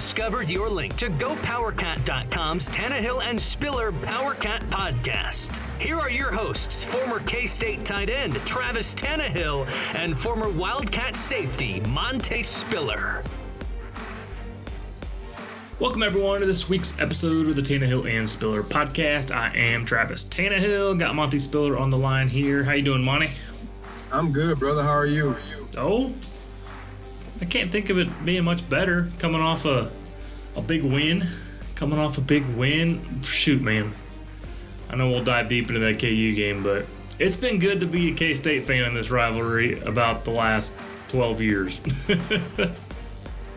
Discovered your link to GoPowerCat.com's Tannehill and Spiller PowerCat podcast. Here are your hosts, former K State tight end Travis Tannehill and former Wildcat safety Monte Spiller. Welcome everyone to this week's episode of the Tannehill and Spiller podcast. I am Travis Tannehill. Got Monty Spiller on the line here. How you doing, Monty? I'm good, brother. How are you? Oh, I can't think of it being much better. Coming off a a big win, coming off a big win. Shoot, man. I know we'll dive deep into that KU game, but it's been good to be a K State fan in this rivalry about the last 12 years.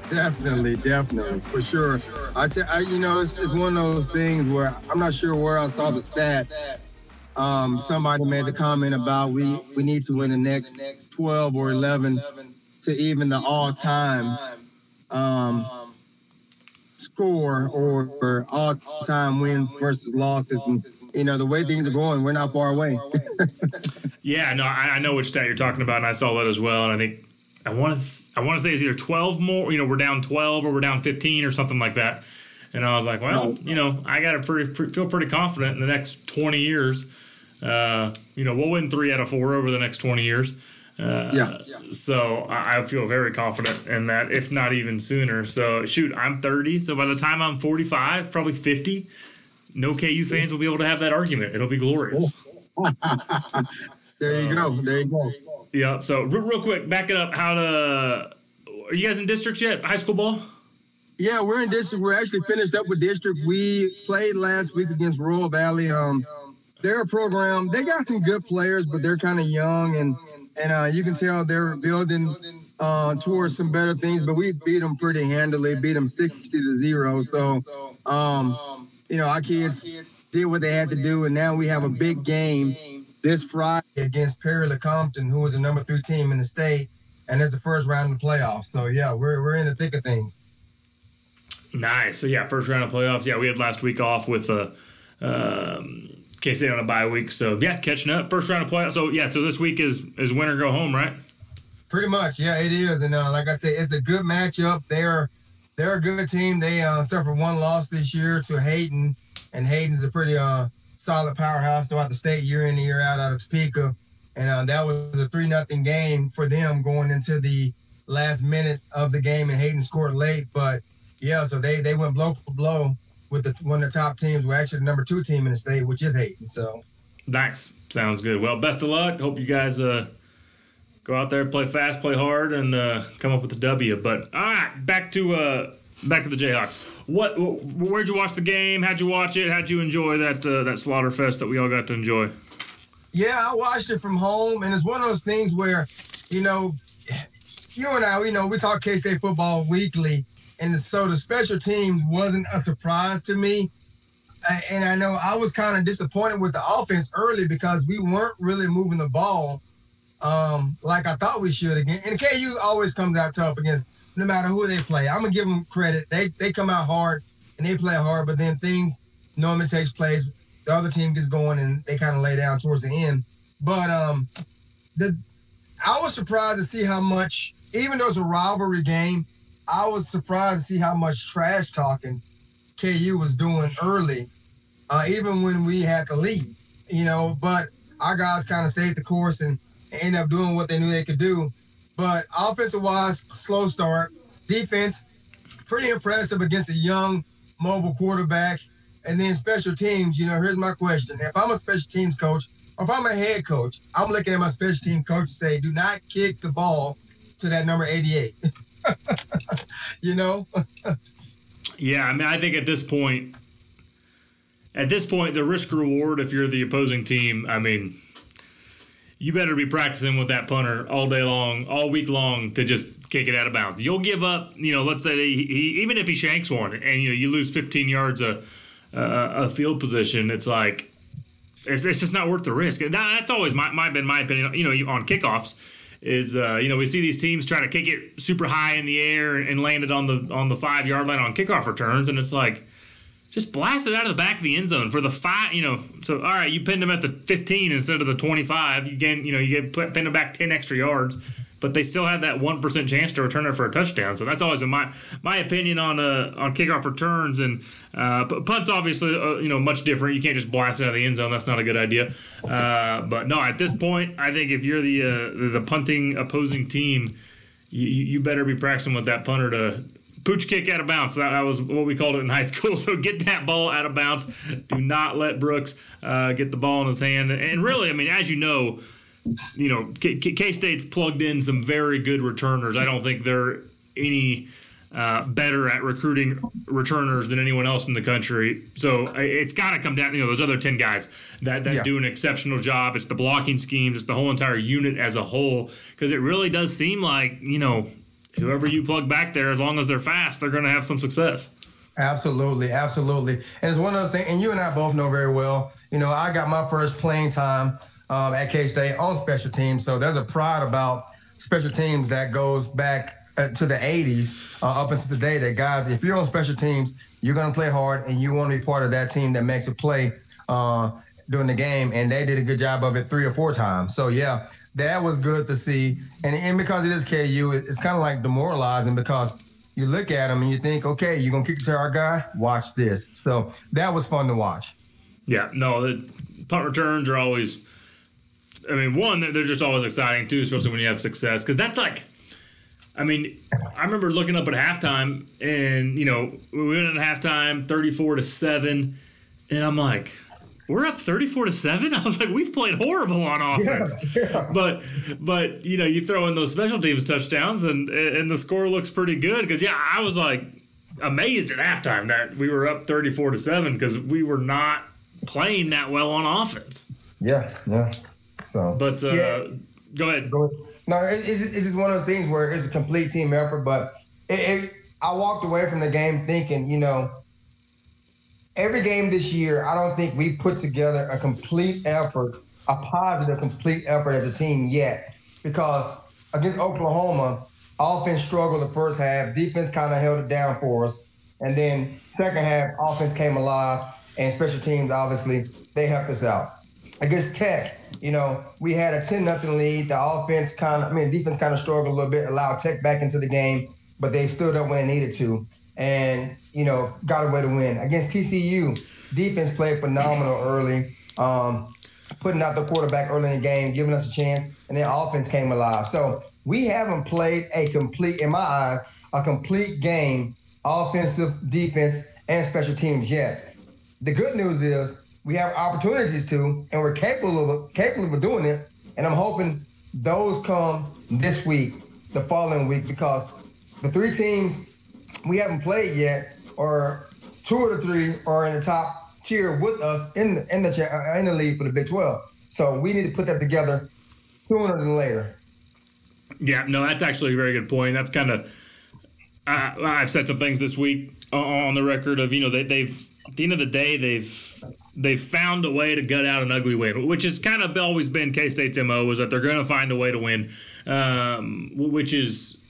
Definitely, definitely, for sure. I, t- I you know, it's, it's one of those things where I'm not sure where I saw the stat. Um, somebody made the comment about we we need to win the next 12 or 11 to even the all-time um, score or, or all-time wins versus losses, and you know the way things are going, we're not far away. yeah, no, I, I know which stat you're talking about, and I saw that as well, and I think I want to I want to say it's either 12 more, you know, we're down 12 or we're down 15 or something like that. And I was like, well, you know, I got to pretty, pretty, feel pretty confident in the next 20 years. Uh, you know, we'll win three out of four over the next 20 years. Uh, yeah. So I, I feel very confident in that, if not even sooner. So shoot, I'm 30. So by the time I'm 45, probably 50, no KU fans will be able to have that argument. It'll be glorious. there you go. There you go. Yeah. So real, real quick, back it up. How to? Are you guys in districts yet? High school ball? Yeah, we're in district. We're actually finished up with district. We played last week against Royal Valley. Um, they're a program. They got some good players, but they're kind of young, and and uh, you can tell they're building uh, towards some better things. But we beat them pretty handily. Beat them sixty to zero. So, um, you know, our kids did what they had to do, and now we have a big game this Friday against Perry Lecompton, who is the number three team in the state, and it's the first round of the playoffs. So yeah, we're we're in the thick of things. Nice. So yeah, first round of playoffs. Yeah, we had last week off with a um, K State on a bye week. So yeah, catching up. First round of playoffs. So yeah, so this week is is winner go home, right? Pretty much. Yeah, it is. And uh, like I said, it's a good matchup. They're they're a good team. They uh, suffered one loss this year to Hayden, and Hayden's a pretty uh solid powerhouse throughout the state year in and year out out of Topeka. And uh, that was a 3 nothing game for them going into the last minute of the game, and Hayden scored late. But yeah, so they, they went blow for blow with the, one of the top teams. We're actually the number two team in the state, which is Hayden. So nice. Sounds good. Well, best of luck. Hope you guys uh, go out there, play fast, play hard, and uh, come up with a W. But all right, back to uh, back to the Jayhawks. What? Where'd you watch the game? How'd you watch it? How'd you enjoy that uh, that slaughter fest that we all got to enjoy? Yeah, I watched it from home, and it's one of those things where, you know, you and I, you know, we talk K State football weekly, and so the special teams wasn't a surprise to me. And I know I was kind of disappointed with the offense early because we weren't really moving the ball um, like I thought we should again. And KU always comes out tough against no matter who they play. I'm gonna give them credit. They they come out hard and they play hard, but then things normally takes place. The other team gets going and they kind of lay down towards the end. But um, the I was surprised to see how much, even though it's a rivalry game, I was surprised to see how much trash talking KU was doing early, uh, even when we had the lead. You know, but our guys kind of stayed the course and ended up doing what they knew they could do. But offensive wise, slow start. Defense, pretty impressive against a young, mobile quarterback. And then special teams, you know, here's my question. If I'm a special teams coach, or if I'm a head coach, I'm looking at my special team coach and say, do not kick the ball to that number 88. you know? yeah, I mean, I think at this point, at this point, the risk reward, if you're the opposing team, I mean, you better be practicing with that punter all day long, all week long to just kick it out of bounds. You'll give up, you know, let's say he, he, even if he shanks one and you know you lose 15 yards of a field position, it's like it's, it's just not worth the risk. That, that's always my, my been my opinion. You know, on kickoffs is uh, you know we see these teams try to kick it super high in the air and land it on the on the five yard line on kickoff returns, and it's like just blast it out of the back of the end zone for the five. You know, so all right, you pinned them at the 15 instead of the 25. You gain, you know, you get pinned them back 10 extra yards, but they still had that one percent chance to return it for a touchdown. So that's always been my my opinion on uh, on kickoff returns and uh, punts. Obviously, uh, you know, much different. You can't just blast it out of the end zone. That's not a good idea. Uh, but no, at this point, I think if you're the uh, the punting opposing team, you, you better be practicing with that punter to pooch kick out of bounds. That, that, was what we called it in high school. So get that ball out of bounds. Do not let Brooks uh, get the ball in his hand. And really, I mean, as you know, you know, K State's plugged in some very good returners. I don't think they're any uh, better at recruiting returners than anyone else in the country. So it's got to come down. You know, those other ten guys that that yeah. do an exceptional job. It's the blocking schemes. It's the whole entire unit as a whole. Because it really does seem like you know whoever you plug back there, as long as they're fast, they're going to have some success. Absolutely, absolutely. And it's one of those things, and you and I both know very well. You know, I got my first playing time um, at K State on special teams, so there's a pride about special teams that goes back uh, to the 80s uh, up until today. That guys, if you're on special teams, you're going to play hard, and you want to be part of that team that makes a play uh, during the game. And they did a good job of it three or four times. So yeah, that was good to see. And, and because it is KU, it's kind of like demoralizing because you look at them and you think, okay, you're going to kick it to our guy? Watch this. So that was fun to watch. Yeah, no, the punt returns are always, I mean, one, they're just always exciting too, especially when you have success. Because that's like, I mean, I remember looking up at halftime and, you know, we went at halftime 34 to 7. And I'm like, we're up 34 to 7 i was like we've played horrible on offense yeah, yeah. but but you know you throw in those special teams touchdowns and and the score looks pretty good because yeah i was like amazed at halftime that we were up 34 to 7 because we were not playing that well on offense yeah yeah so but uh, yeah. go ahead no it's, it's just one of those things where it's a complete team effort but it, it, i walked away from the game thinking you know every game this year, I don't think we put together a complete effort, a positive, complete effort as a team yet. Because against Oklahoma, offense struggled the first half, defense kind of held it down for us. And then second half, offense came alive, and special teams, obviously, they helped us out. Against Tech, you know, we had a 10 nothing lead. The offense kind of, I mean, defense kind of struggled a little bit, allowed Tech back into the game, but they stood up when they needed to and you know got away to win against TCU. Defense played phenomenal early, um, putting out the quarterback early in the game, giving us a chance, and then offense came alive. So we haven't played a complete, in my eyes, a complete game, offensive, defense, and special teams yet. The good news is we have opportunities to, and we're capable of capable of doing it. And I'm hoping those come this week, the following week, because the three teams we haven't played yet, or two of the three are in the top tier with us in the in the uh, in the league for the Big 12. So we need to put that together sooner than later. Yeah, no, that's actually a very good point. That's kind of I've said some things this week on the record of you know they, they've at the end of the day they've they've found a way to gut out an ugly win, which has kind of always been K State's mo is that they're going to find a way to win, um, which is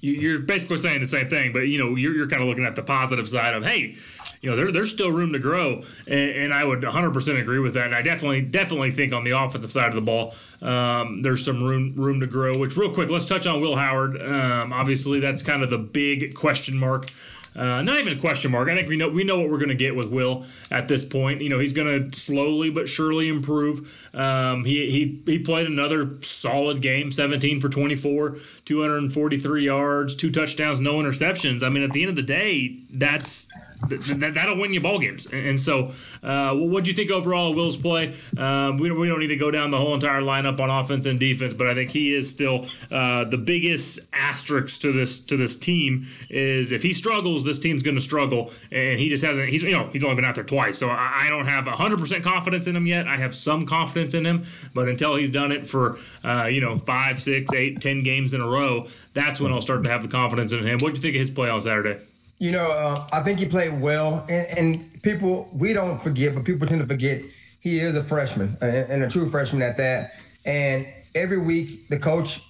you're basically saying the same thing, but you know you're, you're kind of looking at the positive side of hey, you know there, there's still room to grow, and, and, I would 100% agree with that. And I definitely definitely think on the offensive side of the ball, um, there's some room room to grow. Which real quick, let's touch on Will Howard. Um, obviously, that's kind of the big question mark uh, not even a question mark. I think we know we know what we're going to get with Will at this point. You know, he's going to slowly but surely improve. Um, he, he he played another solid game, 17 for 24, 243 yards, two touchdowns, no interceptions. I mean, at the end of the day, that's th- that'll win you ball games. And, so, uh, what do you think overall of Will's play? Um, we, we don't need to go down the whole entire lineup on offense and defense, but I think he is still uh, the biggest asterisk to this to this team. Is if he struggles, this team's going to struggle, and he just hasn't. He's you know he's only been out there twice, so I, I don't have hundred percent confidence in him yet. I have some confidence in him, but until he's done it for uh, you know five, six, eight, ten games in a row, that's when I'll start to have the confidence in him. What do you think of his play on Saturday? You know, uh, I think he played well, and, and, people we don't forget, but people tend to forget he is a freshman and, a true freshman at that. And every week, the coach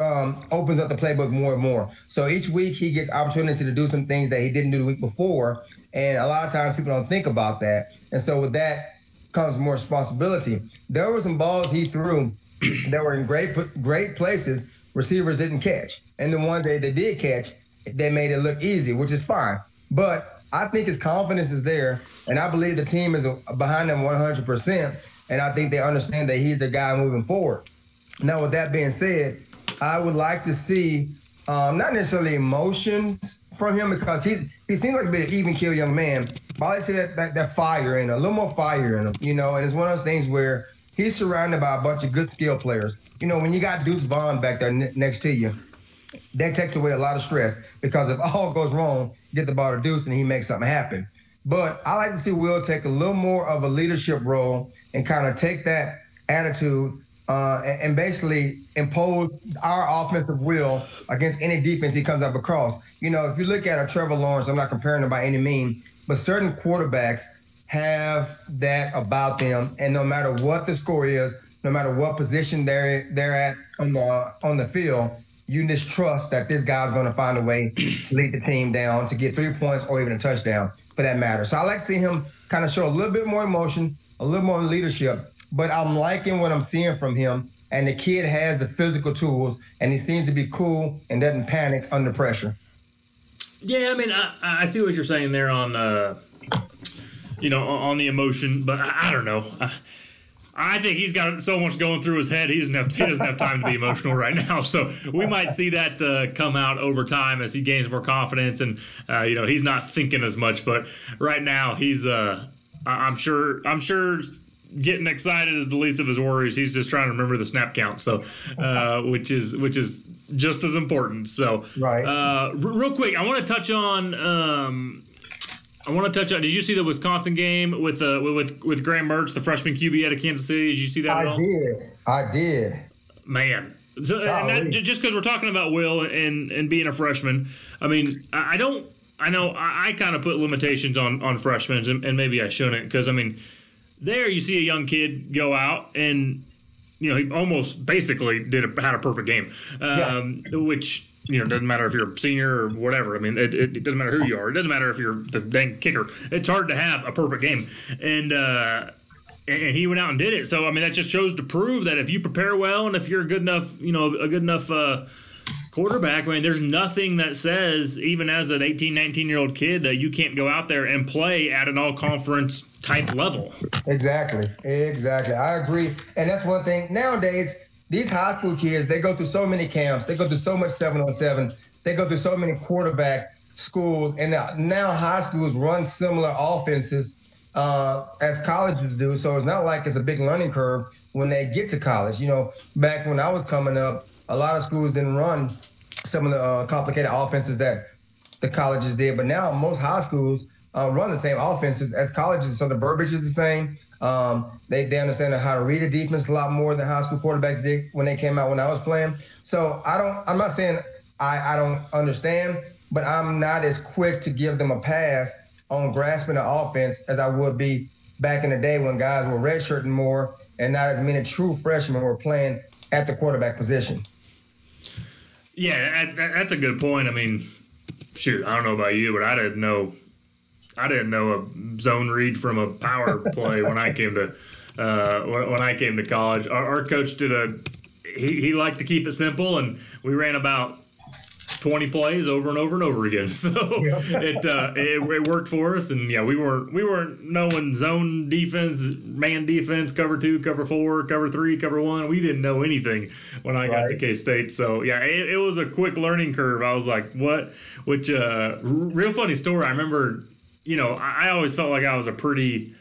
um, opens up the playbook more and more. So each week, he gets opportunity to do some things that he didn't do the week before, and a lot of times people don't think about that. And so with that comes more responsibility. There were some balls he threw that were in great great places. Receivers didn't catch, and the ones that they did catch, they made it look easy, which is fine. But I think his confidence is there, and I believe the team is behind him 100%. And I think they understand that he's the guy moving forward. Now, with that being said, I would like to see um, not necessarily emotions from him because he's he seems like a bit even kill young man. But I see that, that, that fire in him, a little more fire in him, you know. And it's one of those things where he's surrounded by a bunch of good skill players. You know, when you got Deuce Vaughn back there next to you, that takes away a lot of stress because if all goes wrong, get the ball to Deuce and he makes something happen. But I like to see Will take a little more of a leadership role and kind of take that attitude uh, and, and, basically impose our offensive will against any defense he comes up across. You know, if you look at a Trevor Lawrence, I'm not comparing him by any means, but certain quarterbacks have that about them, and no matter what the score is, no matter what position they're they're at on the on the field, you just trust that this guy's going to find a way to lead the team down to get three points or even a touchdown for that matter. So I like to see him kind of show a little bit more emotion, a little more leadership. But I'm liking what I'm seeing from him. And the kid has the physical tools, and he seems to be cool and doesn't panic under pressure. Yeah, I mean, I, I see what you're saying there on, uh, you know, on the emotion, but I, I don't know. I, I think he's got so much going through his head. He doesn't have he doesn't have time to be emotional right now. So we might see that uh, come out over time as he gains more confidence, and uh, you know he's not thinking as much. But right now he's uh, I'm sure I'm sure getting excited is the least of his worries. He's just trying to remember the snap count. So uh, which is which is just as important. So right. Uh, r- real quick, I want to touch on. Um, I want to touch on. Did you see the Wisconsin game with uh with with Graham Mertz, the freshman QB out of Kansas City? Did you see that? I did. I did. Man, so that, just because we're talking about Will and and being a freshman, I mean, I don't. I know I, I kind of put limitations on on freshmen, and, and maybe I shouldn't, because I mean, there you see a young kid go out and you know he almost basically did a, had a perfect game, um, yeah. which you know, it doesn't matter if you're a senior or whatever. I mean, it, it, it, doesn't matter who you are. It doesn't matter if you're the dang kicker. It's hard to have a perfect game. And, uh, and he went out and did it. So, I mean, that just shows to prove that if you prepare well and if you're a good enough, you know, a good enough, uh, quarterback, I mean, there's nothing that says, even as an 18, 19 year old kid, that you can't go out there and play at an all conference type level. Exactly. Exactly. I agree. And that's one thing nowadays, these high school kids, they go through so many camps, they go through so much seven on seven, they go through so many quarterback schools, and now, now high schools run similar offenses uh, as colleges do. So it's not like it's a big learning curve when they get to college. You know, back when I was coming up, a lot of schools didn't run some of the uh, complicated offenses that the colleges did, but now most high schools uh, run the same offenses as colleges. So the verbiage is the same. Um, they, they understand how to read a defense a lot more than high school quarterbacks did when they came out when I was playing. So I don't, I'm not saying I, I don't understand, but I'm not as quick to give them a pass on grasping the offense as I would be back in the day when guys were redshirting more and not as many true freshmen were playing at the quarterback position. Yeah, that's a good point. I mean, shoot, I don't know about you, but I didn't know I didn't know a zone read from a power play when I came to uh, when, I came to college. Our, our, coach did a he, he liked to keep it simple, and we ran about 20 plays over and over and over again. So it, uh, it, it worked for us, and yeah, we weren't we weren't knowing zone defense, man defense, cover two, cover four, cover three, cover one. We didn't know anything when I got right. to K State. So yeah, it, it, was a quick learning curve. I was like, what? Which uh, real funny story. I remember you know, I, I always felt like I was a pretty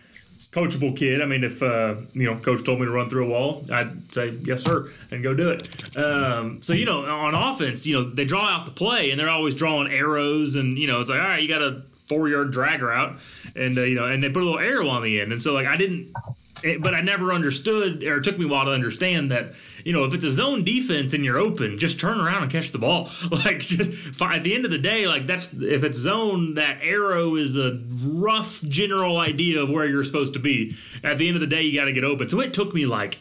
coachable kid. I mean, if uh, you know, coach told me to run through a wall, I'd say yes, sir, and go do it. Um, so you know, on offense, you know, they draw out the play, and they're always drawing arrows, and you know, it's like, all right, you got a four yard drag route, and uh, you know, and they put a little arrow on the end, and so like I didn't, it, but I never understood, or it took me a while to understand that you know, if it's a zone defense and you're open, just turn around and catch the ball. Like, just at the end of the day, like that's if it's zone, that arrow is a rough general idea of where you're supposed to be. At the end of the day, you got to get open. So it took me like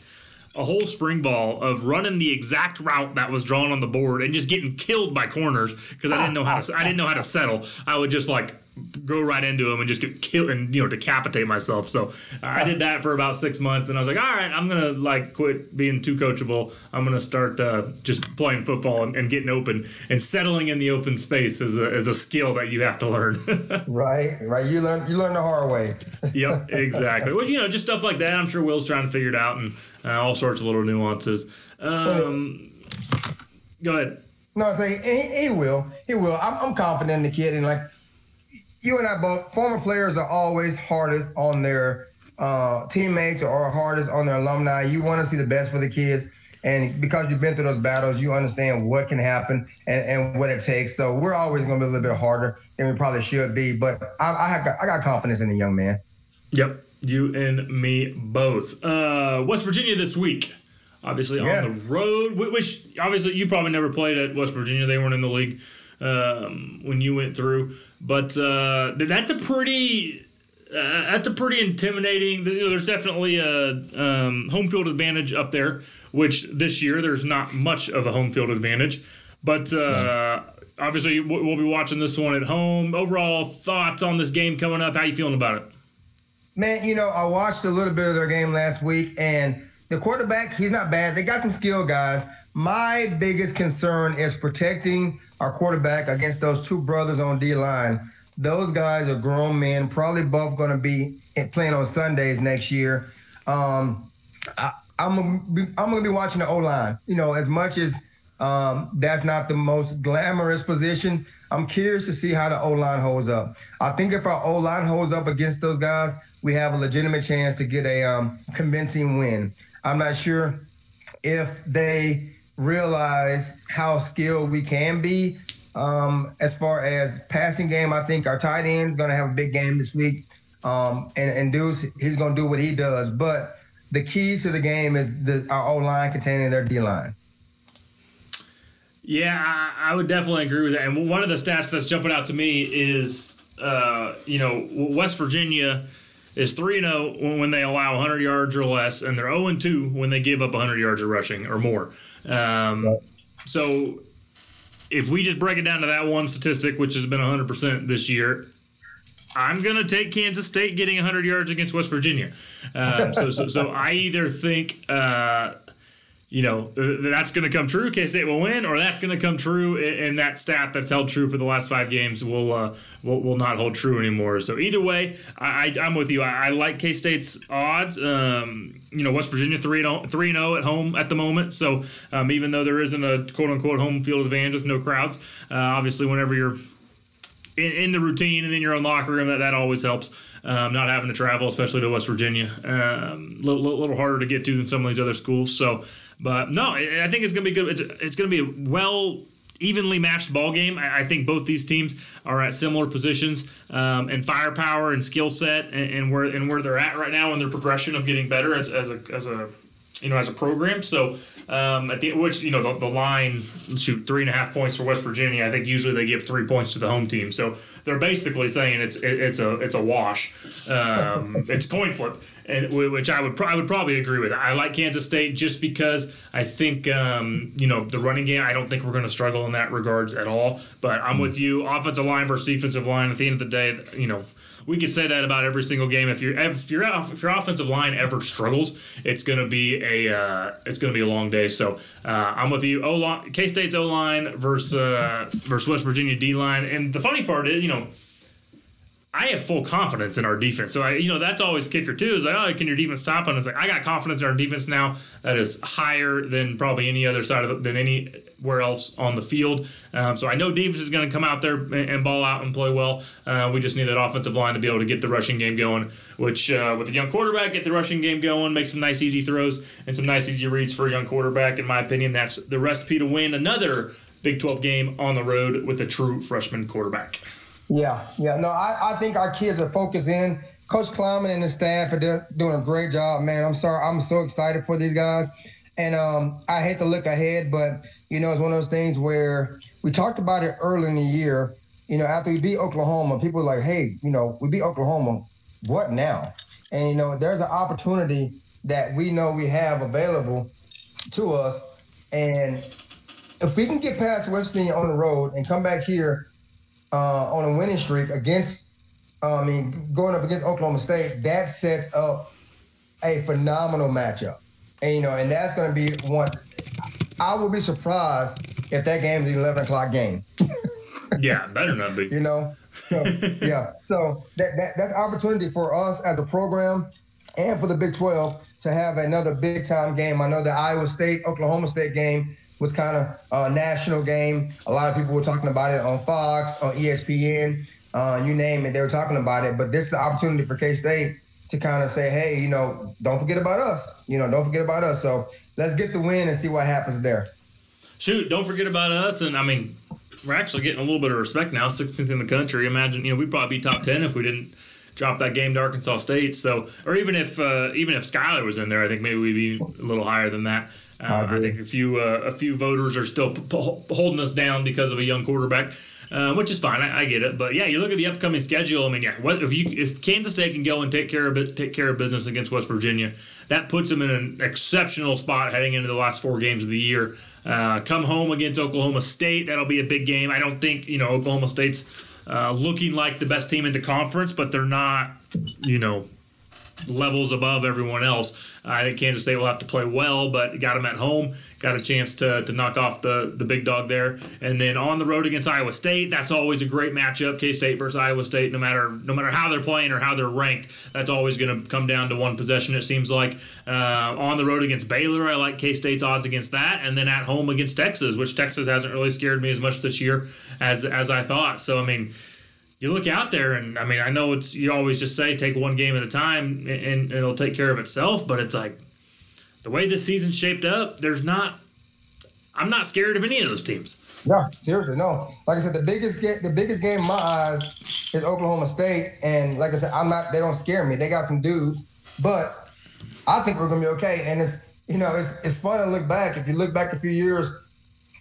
a whole spring ball of running the exact route that was drawn on the board and just getting killed by corners because I didn't know how to I didn't know how to settle. I would just like go right into him and just get killed and you know decapitate myself. So I did that for about six months, and I was like, all right, I'm gonna like quit being too coachable. I'm gonna start uh, just playing football and, and, getting open and settling in the open space is a, is a skill that you have to learn. right, right. You learn you learn the hard way. yep, exactly. Well, you know, just stuff like that. I'm sure Will's trying to figure it out and uh, all sorts of little nuances. Um, go ahead. No, I say he, he, will. He will. I'm, I'm confident in the kid, and like you and I both, former players are always hardest on their uh, teammates or hardest on their alumni. You want to see the best for the kids. And because you've been through those battles, you understand what can happen and, and what it takes. So we're always going to be a little bit harder than we probably should be. But I, I, have, I got confidence in the young man. Yep. You and me both. Uh, West Virginia this week, obviously yeah. on the road, which obviously you probably never played at West Virginia. They weren't in the league um, when you went through. But uh, that's a pretty uh, that's a pretty intimidating. You know, there's definitely a um, home field advantage up there, which this year there's not much of a home field advantage. But uh, obviously, we'll be watching this one at home. Overall thoughts on this game coming up? How you feeling about it? Man, you know, I watched a little bit of their game last week, and the quarterback, he's not bad. They got some skill guys. My biggest concern is protecting our quarterback against those two brothers on D line. Those guys are grown men, probably both going to be playing on Sundays next year. Um, I, am I'm gonna be watching the O line. You know, as much as um, that's not the most glamorous position, I'm curious to see how the O line holds up. I think if our O line holds up against those guys, we have a legitimate chance to get a um, convincing win. I'm not sure if they realize how skilled we can be. Um, as far as passing game, I think our tight end is going to have a big game this week. Um, and, and Deuce, he's going to do what he does. But the key to the game is the, our O line containing their D line. Yeah, I, I, would definitely agree with that. And one of the stats that's jumping out to me is, uh, you know, West Virginia is 3 0 when they allow 100 yards or less, and they're 0 2 when they give up 100 yards of rushing or more. Um, so if we just break it down to that one statistic, which has been 100% this year, I'm going to take Kansas State getting 100 yards against West Virginia. Um, so, so, so, I either think, uh, you know, that's going to come true, K State will win, or that's going to come true, and that stat that's held true for the last five games will uh, will, not hold true anymore. So either way, I, am with you. I, I like K State's odds. Um, you know West Virginia three three zero at home at the moment. So um, even though there isn't a quote unquote home field advantage with no crowds, uh, obviously whenever you're in, in, the routine and in your own locker room, that that always helps. Um, not having to travel, especially to West Virginia, a um, little, little harder to get to than some of these other schools. So, but no, I think it's gonna be good. It's it's gonna be a well evenly matched ball game. I, I, think both these teams are at similar positions um, and firepower and skill set and, and, where and where they're at right now in their progression of getting better as, as a as a you know as a program. So um, at the which you know the, the line shoot three and a half points for West Virginia. I think usually they give three points to the home team. So they're basically saying it's it, it's a it's a wash. Um, it's coin flip and which I would I would probably agree with. I like Kansas State just because I think um, you know the running game. I don't think we're going to struggle in that regards at all. But I'm with you. Offensive line versus defensive line. At the end of the day, you know we could say that about every single game. If your if your if your offensive line ever struggles, it's going to be a uh, it's to be a long day. So uh, I'm with you. O K State's O line versus uh, versus West Virginia D line. And the funny part is, you know I have full confidence in our defense. So I, you know, that's always kicker too. Is like, oh, can your defense stop? And it's like I got confidence in our defense now. That is higher than probably any other side of the, than anywhere else on the field. Um, so I know defense is going to come out there and, and, ball out and play well. Uh, we just need that offensive line to be able to get the rushing game going. Which uh, with a young quarterback, get the rushing game going, make some nice easy throws and some nice easy reads for a young quarterback. In my opinion, that's the recipe to win another Big 12 game on the road with a true freshman quarterback. Yeah, yeah. No, I, I think our kids are focused in. Coach Klieman and the staff are doing a great job, man. I'm sorry. I'm so excited for these guys. And um, I hate to look ahead, but, you know, it's one of those things where we talked about it early in the year. You know, after we beat Oklahoma, people were like, hey, you know, we beat Oklahoma. What now? And, you know, there's an opportunity that we know we have available to us. And if we can get past West Virginia on the road and come back here uh, on a winning streak against, uh, I mean, going up against Oklahoma State, that sets up a phenomenal matchup. And, you know, and that's going to be one. I would be surprised if that game is an 11 o'clock game. yeah, better not be. You know? So, yeah. So that, that that's opportunity for us as a program and for the Big 12 to have another big time game. I know the Iowa State, Oklahoma State game was kind of a national game. A lot of people were talking about it on Fox, on ESPN, uh, you name it. They were talking about it. But this is an opportunity for K State to kind of say, hey, you know, don't forget about us. You know, don't forget about us. So let's get the win and see what happens there. Shoot, don't forget about us. And I mean, we're actually getting a little bit of respect now, 16th in the country. Imagine, you know, we'd probably be top 10 if we didn't drop that game to Arkansas State. So, or even if uh, even if Skylar was in there, I think maybe we'd be a little higher than that. Uh, I, I, think a few uh, a few voters are still p- p- holding us down because of a young quarterback, uh, which is fine. I, I, get it, but yeah, you look at the upcoming schedule. I mean, yeah, what if you if Kansas State can go and take care of it, take care of business against West Virginia, that puts them in an exceptional spot heading into the last four games of the year. Uh, come home against Oklahoma State, that'll be a big game. I don't think you know Oklahoma State's uh, looking like the best team in the conference, but they're not, you know, levels above everyone else. I think Kansas State will have to play well, but got them at home, got a chance to, to knock off the, the big dog there. And then on the road against Iowa State, that's always a great matchup. K State versus Iowa State, no matter no matter how they're playing or how they're ranked, that's always going to come down to one possession. It seems like uh, on the road against Baylor, I like K State's odds against that, and then at home against Texas, which Texas hasn't really scared me as much this year as as I thought. So I mean you look out there and I mean I know it's you always just say take one game at a time and, and, it'll take care of itself, but it's like the way this season's shaped up, there's not I'm not scared of any of those teams. No, seriously, no. Like I said, the biggest game, the biggest game in my eyes is Oklahoma State, and like I said, I'm not. They don't scare me. They got some dudes, but I think we're gonna be okay. And it's you know it's it's fun to look back. If you look back a few years,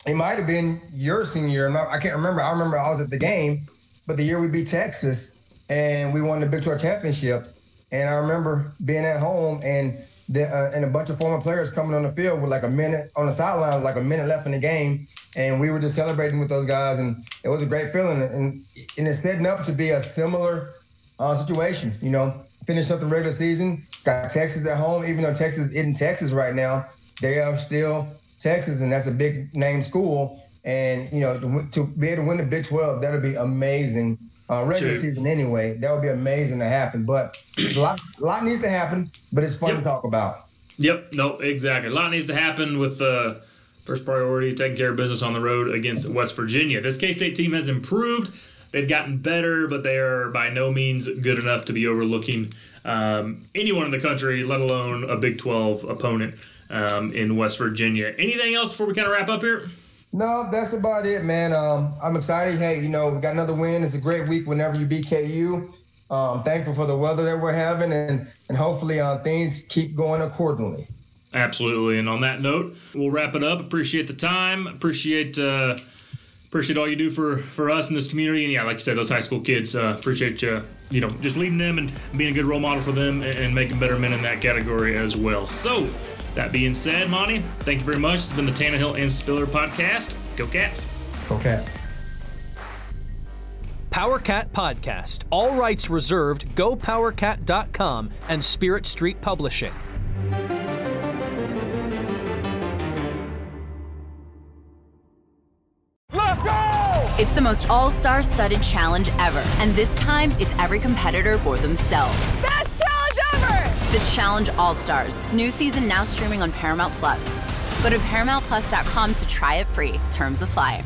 it might have been your senior year. I can't remember. I remember I was at the game, but the year we beat Texas and we won the Big 12 championship, and I remember being at home and uh, and a bunch of former players coming on the field with like a minute on the sideline, like a minute left in the game, and we were just celebrating with those guys, and it was a great feeling, and and it's setting up to be a similar uh, situation. You know, finish up the regular season, got Texas at home, even though Texas isn't Texas right now, they are still Texas, and that's a big name school. And you know, to, to be able to win the Big 12, that'll be amazing. Uh, regular season anyway, that would be amazing to happen. But a lot, a lot needs to happen. But it's fun yep. to talk about. Yep. No. Exactly. A lot needs to happen with the uh, first priority taking care of business on the road against West Virginia. This K State team has improved. They've gotten better, but they are by no means good enough to be overlooking um, anyone in the country, let alone a Big 12 opponent um, in West Virginia. Anything else before we kind of wrap up here? No, that's about it, man. Um, I'm excited. Hey, you know, we got another win. It's a great week whenever you beat KU. Um, thankful for the weather that we're having, and and hopefully uh, things keep going accordingly. Absolutely. And on that note, we'll wrap it up. Appreciate the time. Appreciate uh, appreciate all you do for for us in this community. And yeah, like you said, those high school kids. Uh, appreciate you. You know, just leading them and being a good role model for them, and, and making better men in that category as well. So. That being said, Monty, thank you very much. It's been the Tannehill and Spiller podcast. Go Cats. Go Cat. PowerCat Podcast. All rights reserved. GoPowerCat.com and Spirit Street Publishing. Let's go! It's the most all star studded challenge ever, and this time it's every competitor for themselves. Best challenge ever! The Challenge All Stars. New season now streaming on Paramount Plus. Go to ParamountPlus.com to try it free. Terms apply.